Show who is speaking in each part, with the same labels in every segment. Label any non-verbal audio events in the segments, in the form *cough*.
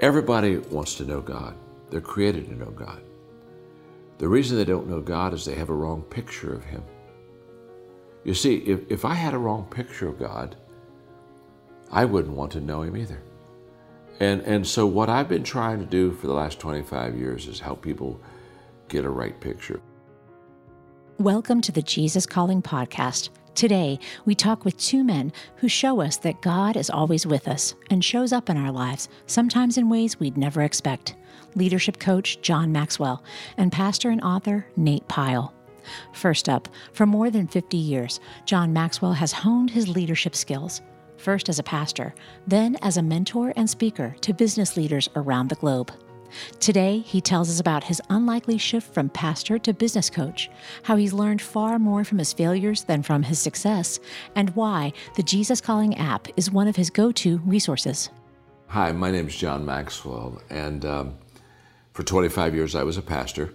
Speaker 1: Everybody wants to know God. They're created to know God. The reason they don't know God is they have a wrong picture of Him. You see, if, if I had a wrong picture of God, I wouldn't want to know Him either. And, and so, what I've been trying to do for the last 25 years is help people get a right picture.
Speaker 2: Welcome to the Jesus Calling Podcast. Today, we talk with two men who show us that God is always with us and shows up in our lives, sometimes in ways we'd never expect. Leadership coach John Maxwell and pastor and author Nate Pyle. First up, for more than 50 years, John Maxwell has honed his leadership skills, first as a pastor, then as a mentor and speaker to business leaders around the globe. Today, he tells us about his unlikely shift from pastor to business coach, how he's learned far more from his failures than from his success, and why the Jesus Calling app is one of his go to resources.
Speaker 1: Hi, my name is John Maxwell, and um, for 25 years I was a pastor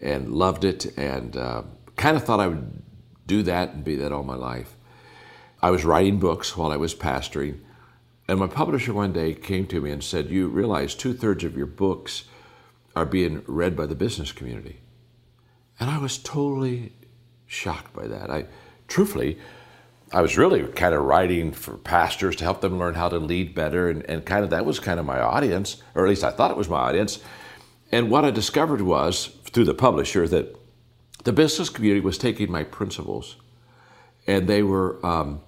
Speaker 1: and loved it and uh, kind of thought I would do that and be that all my life. I was writing books while I was pastoring and my publisher one day came to me and said, You realize two thirds of your books are being read by the business community. And I was totally shocked by that. I truthfully, I was really kind of writing for pastors to help them learn how to lead better, and, and kind of that was kind of my audience, or at least I thought it was my audience. And what I discovered was through the publisher that the business community was taking my principles and they were um,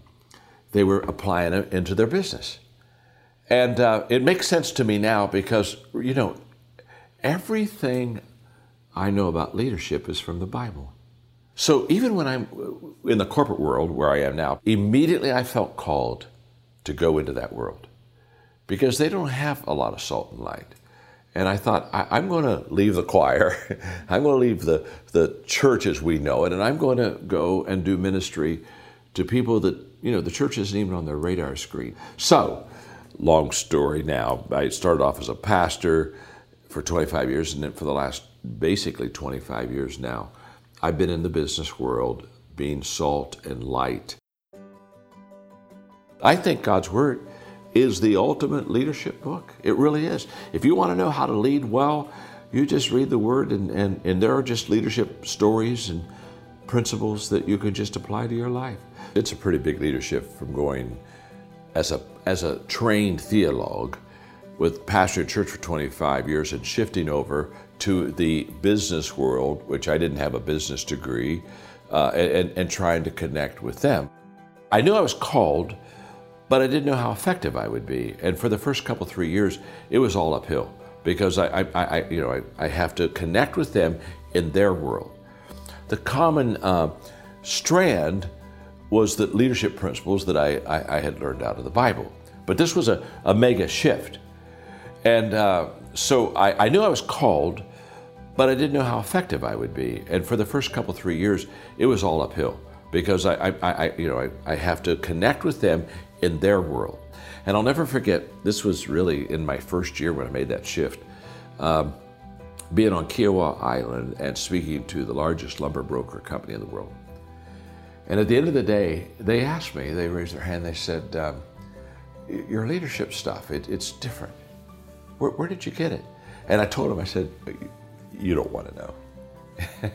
Speaker 1: they were applying it into their business. And uh, it makes sense to me now because, you know, everything I know about leadership is from the Bible. So even when I'm in the corporate world where I am now, immediately I felt called to go into that world because they don't have a lot of salt and light. And I thought, I, am going to leave the choir, *laughs* I'm going to leave the, the church as we know it, and I'm going to go and do ministry to people that, you know, the church isn't even on their radar screen. So, long story now. I started off as a pastor for 25 years, and then for the last basically 25 years now, I've been in the business world being salt and light. I think God's Word is the ultimate leadership book. It really is. If you want to know how to lead well, you just read the Word, and, and, and there are just leadership stories and principles that you can just apply to your life. It's a pretty big leadership from going as a, as a trained theologue with pastoring church for 25 years and shifting over to the business world, which I didn't have a business degree, uh, and, and trying to connect with them. I knew I was called, but I didn't know how effective I would be. And for the first couple, three years, it was all uphill because I, I, I you know, I, I, have to connect with them in their world. The common uh, strand was the leadership principles that I, I, I, had learned out of the Bible. But this was a, a mega shift. And uh, so I, I knew I was called, but I didn't know how effective I would be. And for the first couple, three years, it was all uphill because I, I, you know, I have to connect with them in their world. And I'll never forget, this was really in my first year when I made that shift. Um, being on Kiawah Island and speaking to the largest lumber broker company in the world. And at the end of the day, they asked me, they raised their hand, they said, um, Your leadership stuff, it, it's different. Where, where, did you get it? And I told them, I said, You don't want to know. *laughs*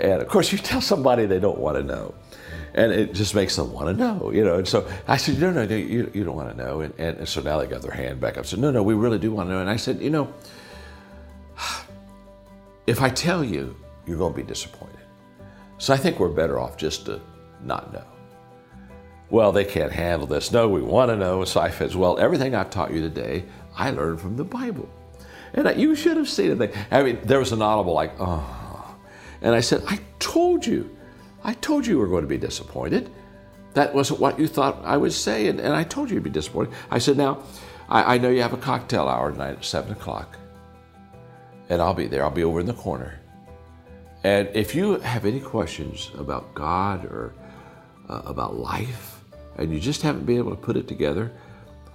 Speaker 1: and of course, you tell somebody they don't want to know. And it just makes them want to know, you know. And so I said, no, no, no you, you don't want to know. And, and, so now they got their hand back up. I said, no, no, we really do want to know. And I said, you know, *sighs* if I tell you, you're going to be disappointed. So I think we're better off just to not know. Well, they can't handle this. No, we want to know. So I said, well, everything I've taught you today, I learned from the Bible. And I, you should have seen it. I mean, there was an audible like, oh. And I said, I told you. I told you you were going to be disappointed. That wasn't what you thought I would say. And, and I told you you'd be disappointed. I said, now, I, I know you have a cocktail hour tonight at 7 o'clock. And I'll be there. I'll be over in the corner. And if you have any questions about God or uh, about life, and you just haven't been able to put it together,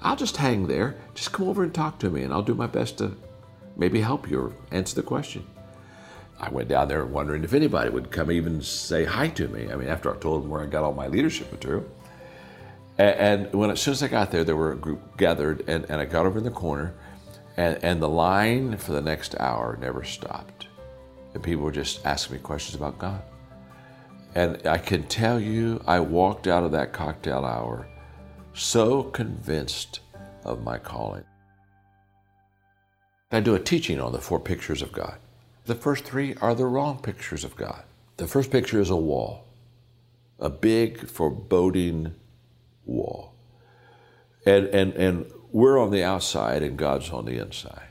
Speaker 1: I'll just hang there. Just come over and talk to me, and I'll do my best to maybe help you or answer the question. I went down there wondering if anybody would come even say hi to me. I mean, after I told them where I got all my leadership material. And, when as soon as I got there, there were a group gathered, and, and I got over in the corner, And, and the line for the next hour never stopped. And people were just asking me questions about God. And I can tell you, I walked out of that cocktail hour so convinced of my calling. I do a teaching on the four pictures of God. The first three are the wrong pictures of God. The first picture is a wall, a big, foreboding wall. And, and, and we're on the outside and God's on the inside.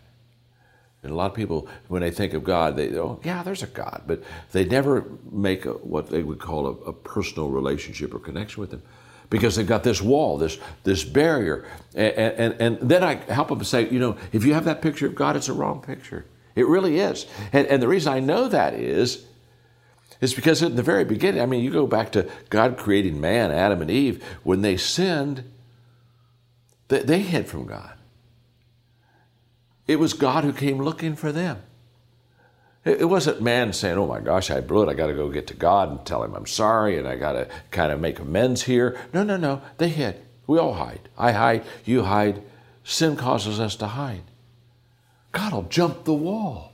Speaker 1: And a lot of people, when they think of God, they oh yeah, there's a God, but they never make a, what they would call a, a personal relationship or connection with Him, because they've got this wall, this this barrier, and, and and then I help them say, you know, if you have that picture of God, it's a wrong picture. It really is, and and the reason I know that is. Is because in the very beginning, I mean, you go back to God creating man, Adam and Eve, when they sinned, they, they hid from God. It was God who came looking for them. It wasn't man saying, Oh my gosh, I blew it. I got to go get to God and tell him I'm sorry and I got to kind of make amends here. No, no, no. They hid. We all hide. I hide. You hide. Sin causes us to hide. God will jump the wall.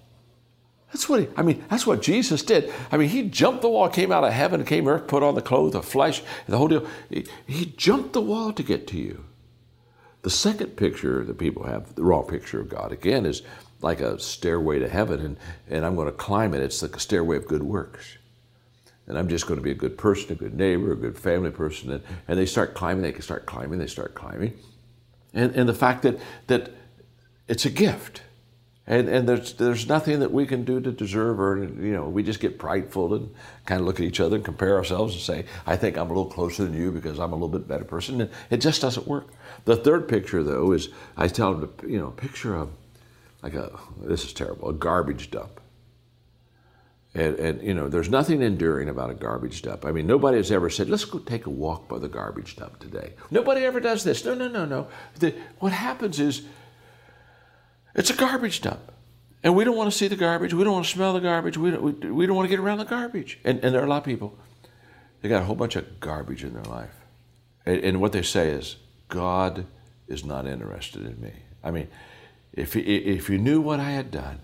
Speaker 1: That's what he, I mean, that's what Jesus did. I mean, he jumped the wall, came out of heaven, came earth, put on the clothes, the flesh, the whole deal. He, he jumped the wall to get to you. The second picture that people have, the wrong picture of God, again, is like a stairway to heaven, and, and I'm going to climb it. It's like a stairway of good works. And I'm just going to be a good person, a good neighbor, a good family person. And, and they start climbing, they can start climbing, they start climbing. And, and the fact that, that it's a gift. And, and there's, there's nothing that we can do to deserve or, you know, we just get prideful and kind of look at each other and compare ourselves and say, I think I'm a little closer than you because I'm a little bit better person. And it just doesn't work. The third picture, though, is I tell them to, you know, picture a, like a, this is terrible, a garbage dump. And, and, you know, there's nothing enduring about a garbage dump. I mean, nobody has ever said, let's go take a walk by the garbage dump today. Nobody ever does this. No, no, no, no. The, what happens is it's a garbage dump. And we don't want to see the garbage. We don't want to smell the garbage. We don't, we, we don't want to get around the garbage. And, and there are a lot of people, they got a whole bunch of garbage in their life. And, and what they say is, God is not interested in me. I mean, if, if you knew what I had done,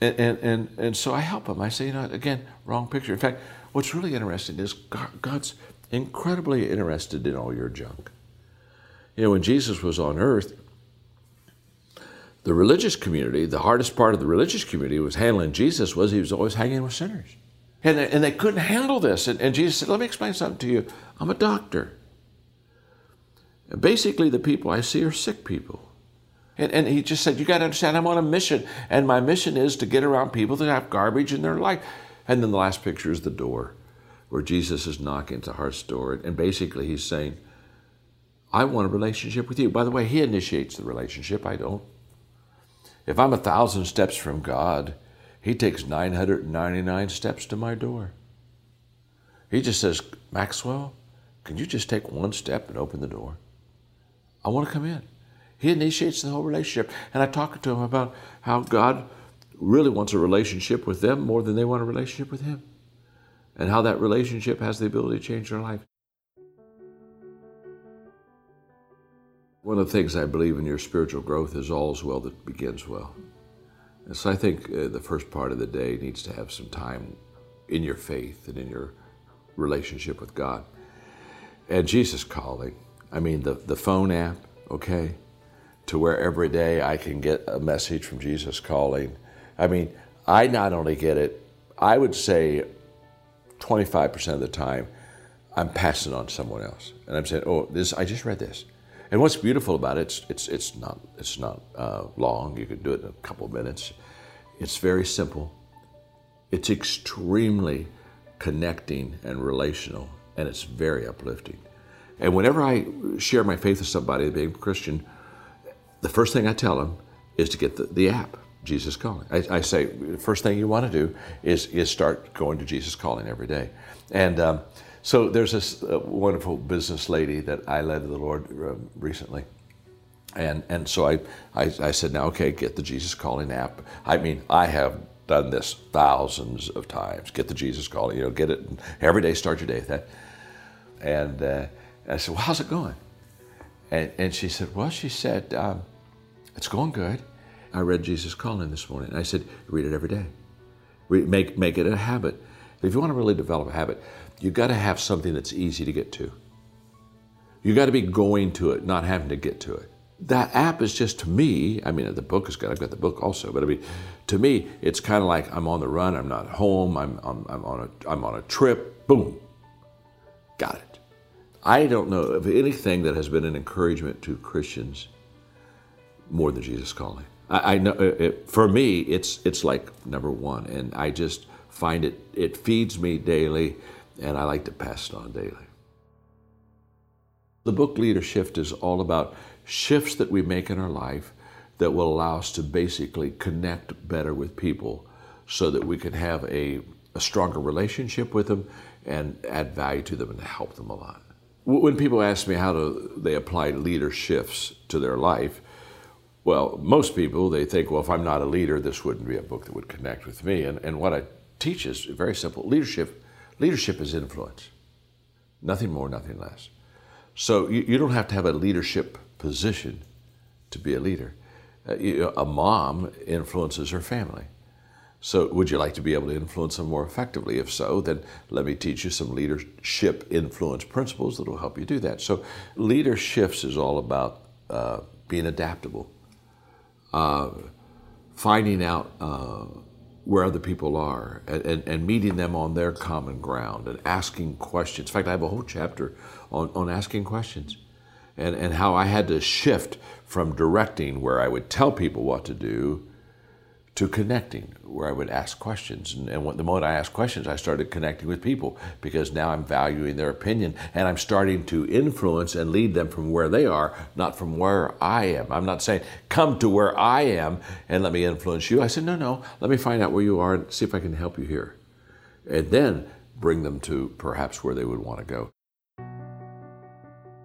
Speaker 1: and, and, and, and so I help them. I say, you know, again, wrong picture. In fact, what's really interesting is God's incredibly interested in all your junk. You know, when Jesus was on earth, the religious community, the hardest part of the religious community was handling Jesus was he was always hanging with sinners. And they, and they couldn't handle this. And, and Jesus said, let me explain something to you. I'm a doctor. And basically, the people I see are sick people. And, and he just said, You got to understand, I'm on a mission. And my mission is to get around people that have garbage in their life. And then the last picture is the door, where Jesus is knocking at the heart's door. And basically, he's saying, I want a relationship with you. By the way, he initiates the relationship, I don't. If I'm a thousand steps from God, he takes 999 steps to my door. He just says, Maxwell, can you just take one step and open the door? I want to come in. He initiates the whole relationship. And I talk to him about how God really wants a relationship with them more than they want a relationship with him. And how that relationship has the ability to change their life. One of the things I believe in your spiritual growth is all's well that begins well. And so I think uh, the first part of the day needs to have some time in your faith and in your relationship with God. And Jesus calling, I mean, the, the phone app, okay, to where every day I can get a message from Jesus calling. I mean, I not only get it, I would say 25% of the time, I'm passing on someone else. And I'm saying, oh, this, I just read this. And what's beautiful about it, it's, it's, it's not, it's not uh, long. You can do it in a couple of minutes. It's very simple. It's extremely connecting and relational, and it's very uplifting. And whenever I share my faith with somebody, being Christian, the first thing I tell them is to get the, the app, Jesus Calling. I, I, say, the first thing you want to do is, is start going to Jesus Calling every day. And um, so there's this uh, wonderful business lady that I led to the Lord uh, recently. And, and so I, I, I said, now, okay, get the Jesus Calling app. I mean, I have done this thousands of times. Get the Jesus Calling, you know, get it every day, start your day with that. And uh, I said, well, how's it going? And, and she said, well, she said, um, It's going good. I read Jesus Calling this morning. And I said, read it every day. Make, make it a habit. If you want to really develop a habit, you've got to have something that's easy to get to. You got to be going to it, not having to get to it. That app is just to me, I mean, the book is good. I've got the book also, but I mean, to me, it's kind of like I'm on the run. I'm not home. I'm, I'm, I'm, on a, I'm on a trip. Boom. Got it. I don't know of anything that has been an encouragement to Christians more than Jesus calling. I, I know it, for me, it's it's like number one, and I just find it it feeds me daily, and I like to pass it on daily. The book Leadershift is all about shifts that we make in our life that will allow us to basically connect better with people so that we can have a, a stronger relationship with them and add value to them and help them a lot. When people ask me how do they apply leader shifts to their life, well, most people, they think, well, if I'm not a leader, this wouldn't be a book that would connect with me. And, and what I teach is very simple. Leadership, leadership is influence. Nothing more, nothing less. So you, you don't have to have a leadership position to be a leader. Uh, you, a mom influences her family. So, would you like to be able to influence them more effectively? If so, then let me teach you some leadership influence principles that will help you do that. So, leaderships is all about uh, being adaptable, uh, finding out uh, where other people are, and, and, and, meeting them on their common ground, and asking questions. In fact, I have a whole chapter on, on asking questions and, and how I had to shift from directing, where I would tell people what to do, to connecting, where I would ask questions. And, and the moment I asked questions, I started connecting with people because now I'm valuing their opinion and I'm starting to influence and lead them from where they are, not from where I am. I'm not saying, come to where I am and let me influence you. I said, no, no, let me find out where you are and see if I can help you here. And then bring them to perhaps where they would want to go.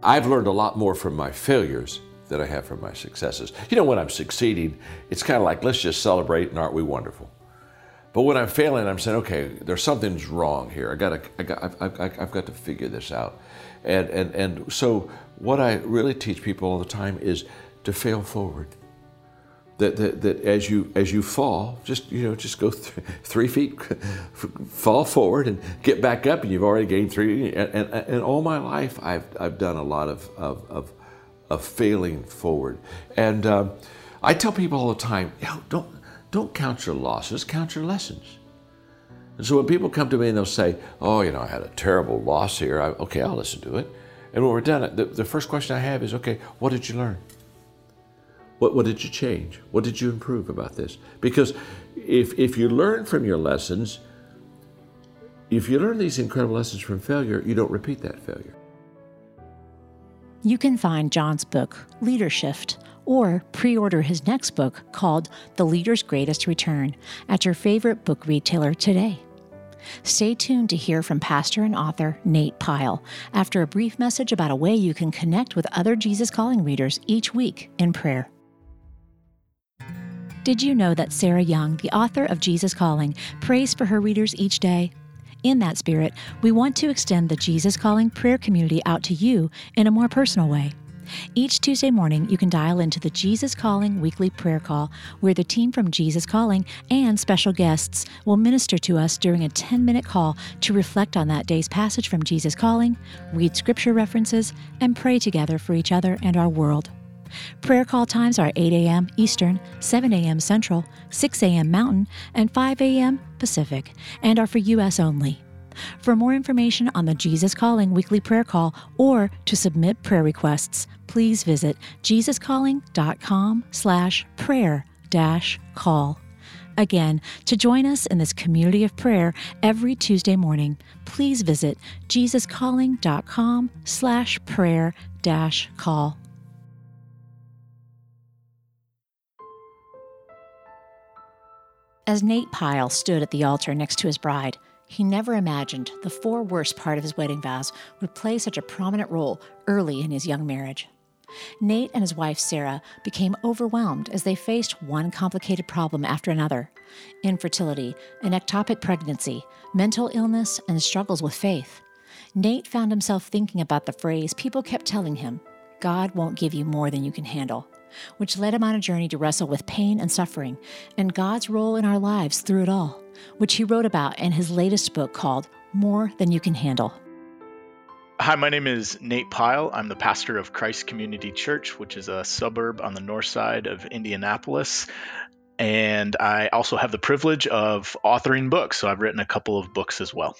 Speaker 1: I've learned a lot more from my failures that I have from my successes. You know, when I'm succeeding, it's kind of like, let's just celebrate and aren't we wonderful? But when I'm failing, I'm saying, okay, there's something's wrong here. I gotta, I got, I've, I've, I've got to figure this out. And, and, and so, what I really teach people all the time is to fail forward. That, that, that as you as you fall, just you know, just go th- three feet, fall forward and get back up, and you've already gained three. And, and, and all my life, I've I've done a lot of, of, of of failing forward. And uh, I tell people all the time, don't, don't count your losses, count your lessons. And so when people come to me and they'll say, oh, you know, I had a terrible loss here, I, okay, I'll listen to it. And when we're done, the, the first question I have is, okay, what did you learn? What, what did you change? What did you improve about this? Because if, if you learn from your lessons, if you learn these incredible lessons from failure, you don't repeat that failure.
Speaker 2: You can find John's book, Leadershift, or pre order his next book called The Leader's Greatest Return at your favorite book retailer today. Stay tuned to hear from pastor and author Nate Pyle after a brief message about a way you can connect with other Jesus Calling readers each week in prayer. Did you know that Sarah Young, the author of Jesus Calling, prays for her readers each day? In that spirit, we want to extend the Jesus Calling prayer community out to you in a more personal way. Each Tuesday morning, you can dial into the Jesus Calling weekly prayer call, where the team from Jesus Calling and special guests will minister to us during a 10 minute call to reflect on that day's passage from Jesus Calling, read scripture references, and pray together for each other and our world. Prayer call times are 8 a.m. Eastern, 7 a.m. Central, 6 a.m. Mountain, and 5 a.m. Pacific, and are for U.S. only. For more information on the Jesus Calling weekly prayer call or to submit prayer requests, please visit jesuscalling.com slash prayer dash call. Again, to join us in this community of prayer every Tuesday morning, please visit jesuscalling.com slash prayer dash call. As Nate Pyle stood at the altar next to his bride, he never imagined the for worst part of his wedding vows would play such a prominent role early in his young marriage. Nate and his wife Sarah became overwhelmed as they faced one complicated problem after another infertility, an ectopic pregnancy, mental illness, and struggles with faith. Nate found himself thinking about the phrase people kept telling him God won't give you more than you can handle. Which led him on a journey to wrestle with pain and suffering and God's role in our lives through it all, which he wrote about in his latest book called More Than You Can Handle.
Speaker 3: Hi, my name is Nate Pyle. I'm the pastor of Christ Community Church, which is a suburb on the north side of Indianapolis. And I also have the privilege of authoring books, so I've written a couple of books as well.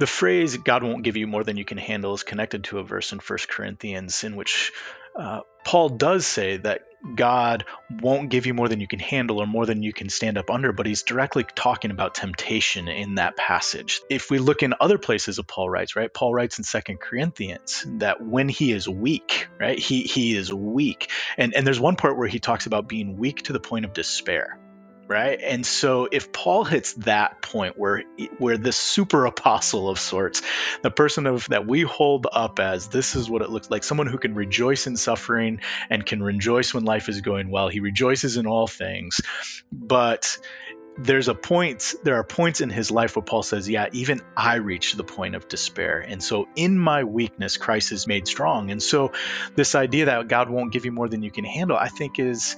Speaker 3: The phrase "God won't give you more than you can handle" is connected to a verse in 1 Corinthians in which uh, Paul does say that God won't give you more than you can handle or more than you can stand up under, but he's directly talking about temptation in that passage. If we look in other places of Paul writes, right? Paul writes in Second Corinthians that when he is weak, right? He he is weak. And and there's one part where he talks about being weak to the point of despair right? And so if Paul hits that point where where this super apostle of sorts, the person of that we hold up as this is what it looks like, someone who can rejoice in suffering and can rejoice when life is going well. He rejoices in all things. But there's a point there are points in his life where paul says yeah even i reached the point of despair and so in my weakness christ is made strong and so this idea that god won't give you more than you can handle i think is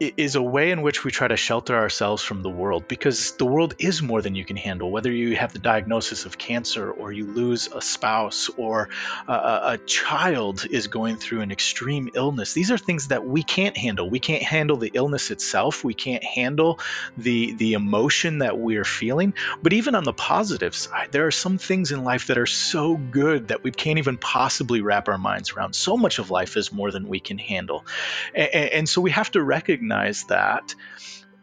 Speaker 3: is a way in which we try to shelter ourselves from the world because the world is more than you can handle. Whether you have the diagnosis of cancer or you lose a spouse or a, a, child is going through an extreme illness, these are things that we can't handle. We can't handle the illness itself. We can't handle the the emotion that we're feeling. But even on the positive side, there are some things in life that are so good that we can't even possibly wrap our minds around. So much of life is more than we can handle, and, and so we have to recognize recognize that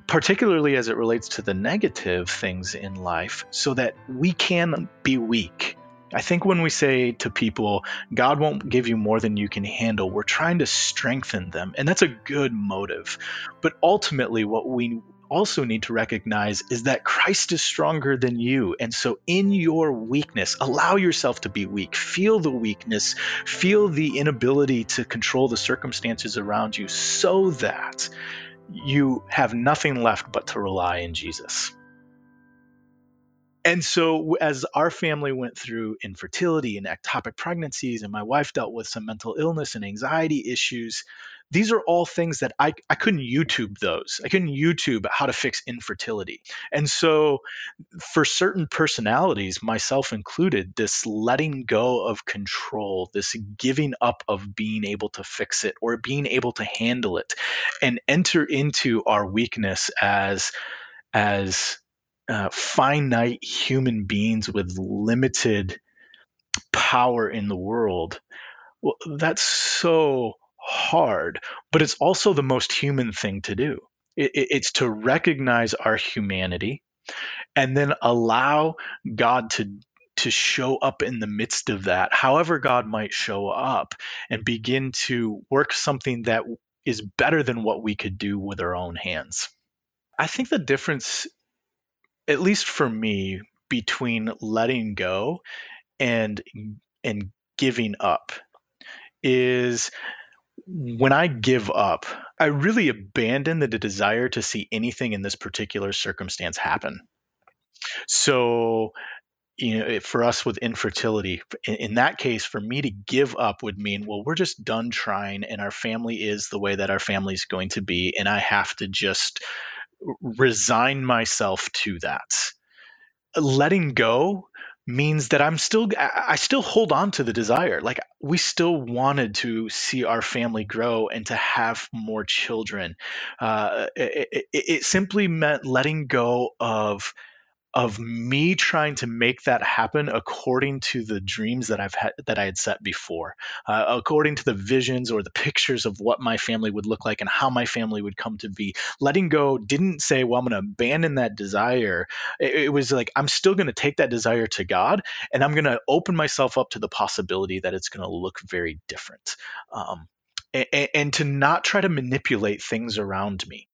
Speaker 3: particularly as it relates to the negative things in life, so that we can be weak. I think when we say to people, God won't give you more than you can handle, we're trying to strengthen them. And that's a good motive. But ultimately, what we also need to recognize is that Christ is stronger than you. And so, in your weakness, allow yourself to be weak. Feel the weakness, feel the inability to control the circumstances around you so that you have nothing left but to rely in Jesus. And so, as our family went through infertility and ectopic pregnancies, and my wife dealt with some mental illness and anxiety issues, these are all things that I, I couldn't YouTube those. I couldn't YouTube how to fix infertility. And so, for certain personalities, myself included, this letting go of control, this giving up of being able to fix it or being able to handle it and enter into our weakness as, as, uh, finite human beings with limited power in the world well that's so hard, but it's also the most human thing to do. It, it, it's to recognize our humanity and then allow God to to show up in the midst of that, however God might show up, and begin to work something that is better than what we could do with our own hands. I think the difference, at least for me, between letting go and and giving up is when I give up, I really abandon the desire to see anything in this particular circumstance happen. So, you know, for us with infertility, in, that case, for me to give up would mean, well, we're just done trying, and our family is the way that our family is going to be, and I have to just resign myself to that. Letting go means that I'm still I still hold on to the desire. Like we still wanted to see our family grow and to have more children. Uh, it, it, it simply meant letting go of of me trying to make that happen according to the dreams that I've had that I had set before, uh, according to the visions or the pictures of what my family would look like and how my family would come to be. Letting go didn't say, "Well, I'm going to abandon that desire." It, it was like I'm still going to take that desire to God, and I'm going to open myself up to the possibility that it's going to look very different. Um, and, and to not try to manipulate things around me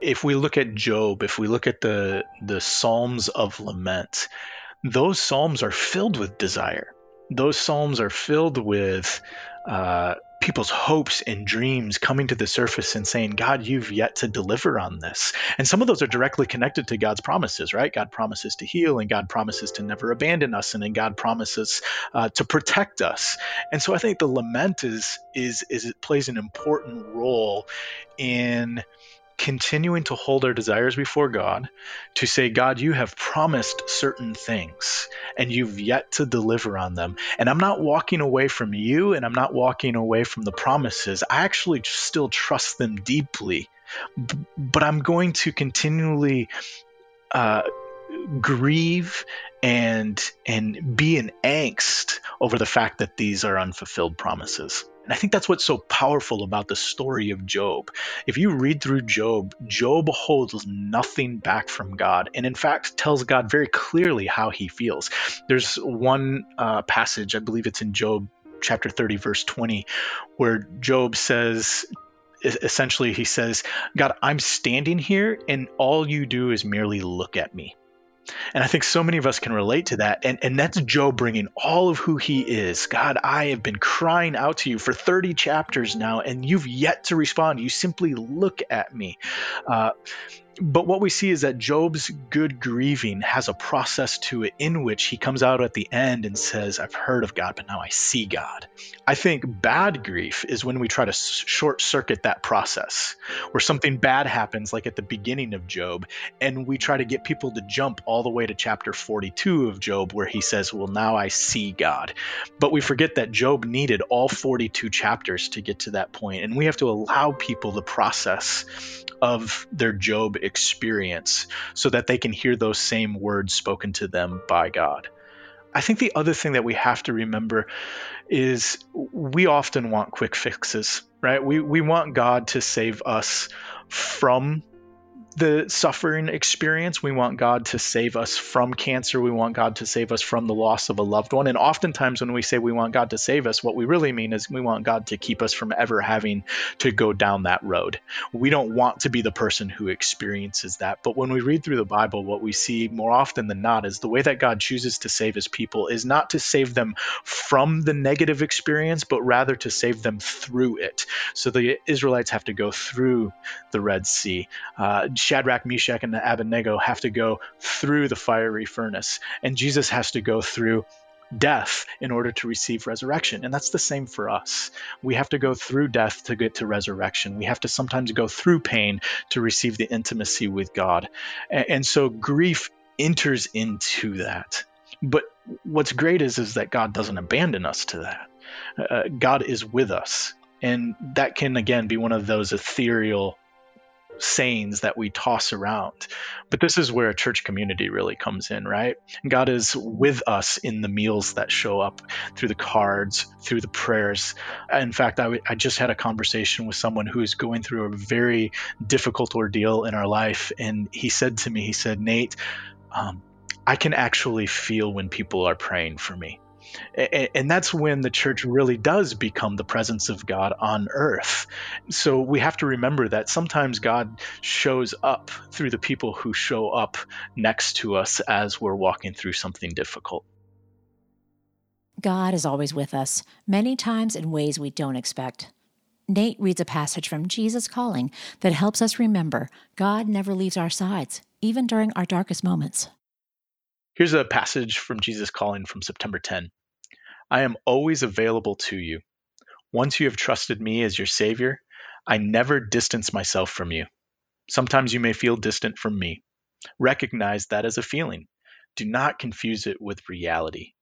Speaker 3: if we look at Job, if we look at the the Psalms of lament, those psalms are filled with desire. Those psalms are filled with uh, people's hopes and dreams coming to the surface and saying, God, you've yet to deliver on this. And some of those are directly connected to God's promises, right? God promises to heal, and God promises to never abandon us, and then God promises uh, to protect us. And so I think the lament is is is it plays an important role in continuing to hold our desires before God, to say, God, you have promised certain things and you've yet to deliver on them. And I'm not walking away from you and I'm not walking away from the promises. I actually still trust them deeply, but I'm going to continually. Uh, grieve and and be in angst over the fact that these are unfulfilled promises. And I think that's what's so powerful about the story of Job. If you read through Job, Job holds nothing back from God, and in fact tells God very clearly how he feels. There's one uh, passage, I believe it's in Job chapter 30, verse 20, where Job says, essentially, he says, God, I'm standing here, and all you do is merely look at me. And I think so many of us can relate to that. And, and that's Job bringing all of who he is. God, I have been crying out to you for 30 chapters now, and you've yet to respond. You simply look at me. Uh, but what we see is that Job's good grieving has a process to it in which he comes out at the end and says, I've heard of God, but now I see God. I think bad grief is when we try to short circuit that process, where something bad happens, like at the beginning of Job, and we try to get people to jump all the way to chapter 42 of Job, where he says, Well, now I see God. But we forget that Job needed all 42 chapters to get to that point, and we have to allow people the process of their Job experience so that they can hear those same words spoken to them by God. I think the other thing that we have to remember is we often want quick fixes, right? We, we want God to save us from the suffering experience. We want God to save us from cancer. We want God to save us from the loss of a loved one. And oftentimes, when we say we want God to save us, what we really mean is we want God to keep us from ever having to go down that road. We don't want to be the person who experiences that. But when we read through the Bible, what we see more often than not is the way that God chooses to save his people is not to save them from the negative experience, but rather to save them through it. So the Israelites have to go through the Red Sea. Uh, Shadrach, Meshach, and Abednego have to go through the fiery furnace, and Jesus has to go through death in order to receive resurrection. And that's the same for us. We have to go through death to get to resurrection. We have to sometimes go through pain to receive the intimacy with God. And so grief enters into that. But what's great is, is that God doesn't abandon us to that. Uh, God is with us. And that can, again, be one of those ethereal sayings that we toss around. But this is where a church community really comes in, right? God is with us in the meals that show up through the cards, through the prayers. In fact, I, w- I just had a conversation with someone who is going through a very difficult ordeal in our life. And he said to me, he said, Nate, um, I can actually feel when people are praying for me. And that's when the church really does become the presence of God on earth. So we have to remember that sometimes God shows up through the people who show up next to us as we're walking through something difficult.
Speaker 2: God is always with us, many times in ways we don't expect. Nate reads a passage from Jesus Calling that helps us remember God never leaves our sides, even during our darkest moments.
Speaker 3: Here's a passage from Jesus Calling from September 10. I am always available to you. Once you have trusted me as your Savior, I never distance myself from you. Sometimes you may feel distant from me. Recognize that as a feeling. Do not confuse it with reality.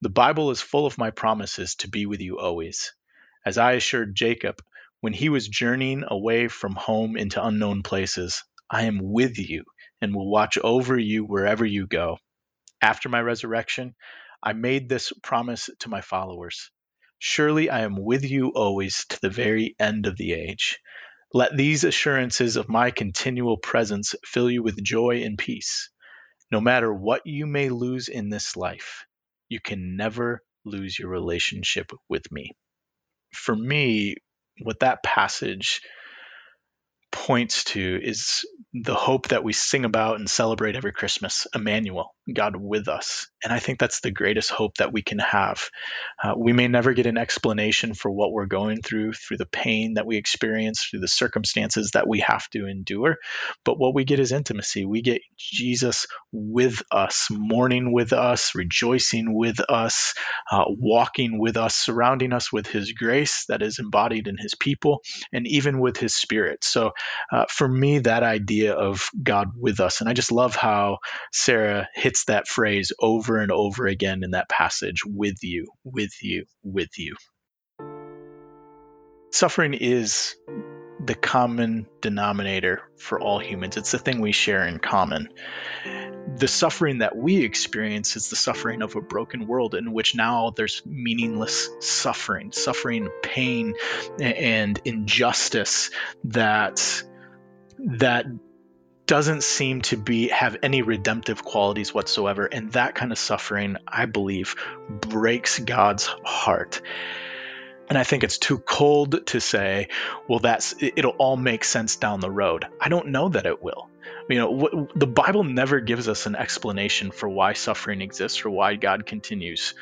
Speaker 3: The Bible is full of my promises to be with you always. As I assured Jacob when he was journeying away from home into unknown places, I am with you and will watch over you wherever you go. After my resurrection, I made this promise to my followers. Surely I am with you always to the very end of the age. Let these assurances of my continual presence fill you with joy and peace. No matter what you may lose in this life, you can never lose your relationship with me. For me, what that passage points to is the hope that we sing about and celebrate every Christmas, Emmanuel, God with us. And I think that's the greatest hope that we can have. Uh, we may never get an explanation for what we're going through, through the pain that we experience, through the circumstances that we have to endure. But what we get is intimacy. We get Jesus with us, mourning with us, rejoicing with us, uh, walking with us, surrounding us with his grace that is embodied in his people, and even with his spirit. So uh, for me, that idea of God with us, and I just love how Sarah that phrase over and over again in that passage with you, with you, with you. Suffering is the common denominator for all humans. It's the thing we share in common. The suffering that we experience is the suffering of a broken world in which now there's meaningless suffering, suffering, pain, and injustice that that doesn't seem to be have any redemptive qualities whatsoever and that kind of suffering i believe breaks god's heart. And i think it's too cold to say well that's it'll all make sense down the road. I don't know that it will. You know the bible never gives us an explanation for why suffering exists or why god continues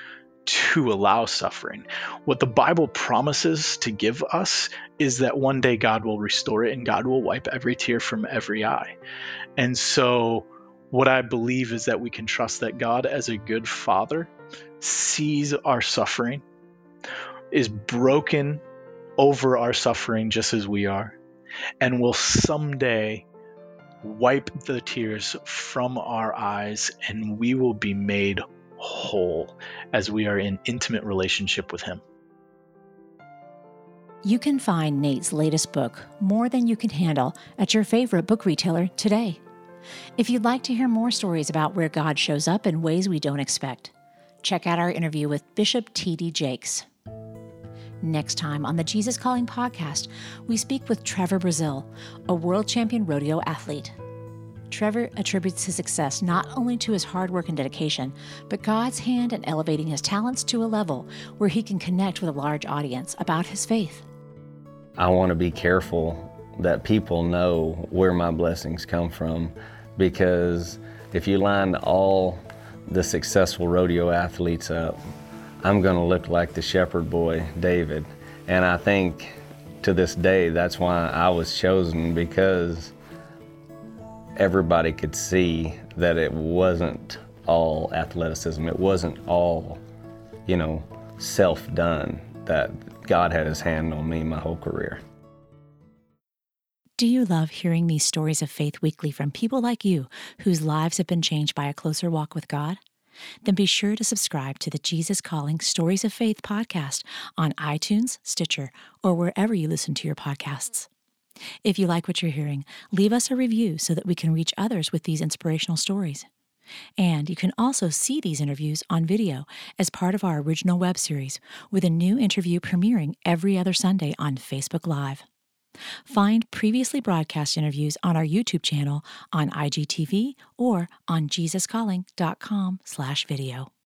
Speaker 3: to allow suffering. What the Bible promises to give us is that one day God will restore it and God will wipe every tear from every eye. And so, what I believe is that we can trust that God, as a good father, sees our suffering, is broken over our suffering just as we are, and will someday wipe the tears from our eyes and we will be made whole as we are in intimate relationship with Him.
Speaker 2: You can find Nate's latest book, More Than You Can Handle, at your favorite book retailer today. If you'd like to hear more stories about where God shows up in ways we don't expect, check out our interview with Bishop T.D. Jakes. Next time on the Jesus Calling podcast, we speak with Trevor Brazile, a world champion rodeo athlete. Trevor attributes his success not only to his hard work and dedication, but God's hand in elevating his talents to a level where he can connect with a large audience about his faith.
Speaker 4: I want to be careful that people know where my blessings come from because if you line all the successful rodeo athletes up, I'm going to look like the shepherd boy, David. And I think to this day, that's why I was chosen because everybody could see that it wasn't all athleticism. It wasn't all, you know, self done, that God had his hand on me my whole career.
Speaker 2: Do you love hearing these stories of faith weekly from people like you whose lives have been changed by a closer walk with God? Then be sure to subscribe to the Jesus Calling Stories of Faith podcast on iTunes, Stitcher, or wherever you listen to your podcasts. If you like what you're hearing, leave us a review so that we can reach others with these inspirational stories. And you can also see these interviews on video as part of our original web series, with a new interview premiering every other Sunday on Facebook Live. Find previously broadcast interviews on our YouTube channel on IGTV or on jesuscalling.com/video.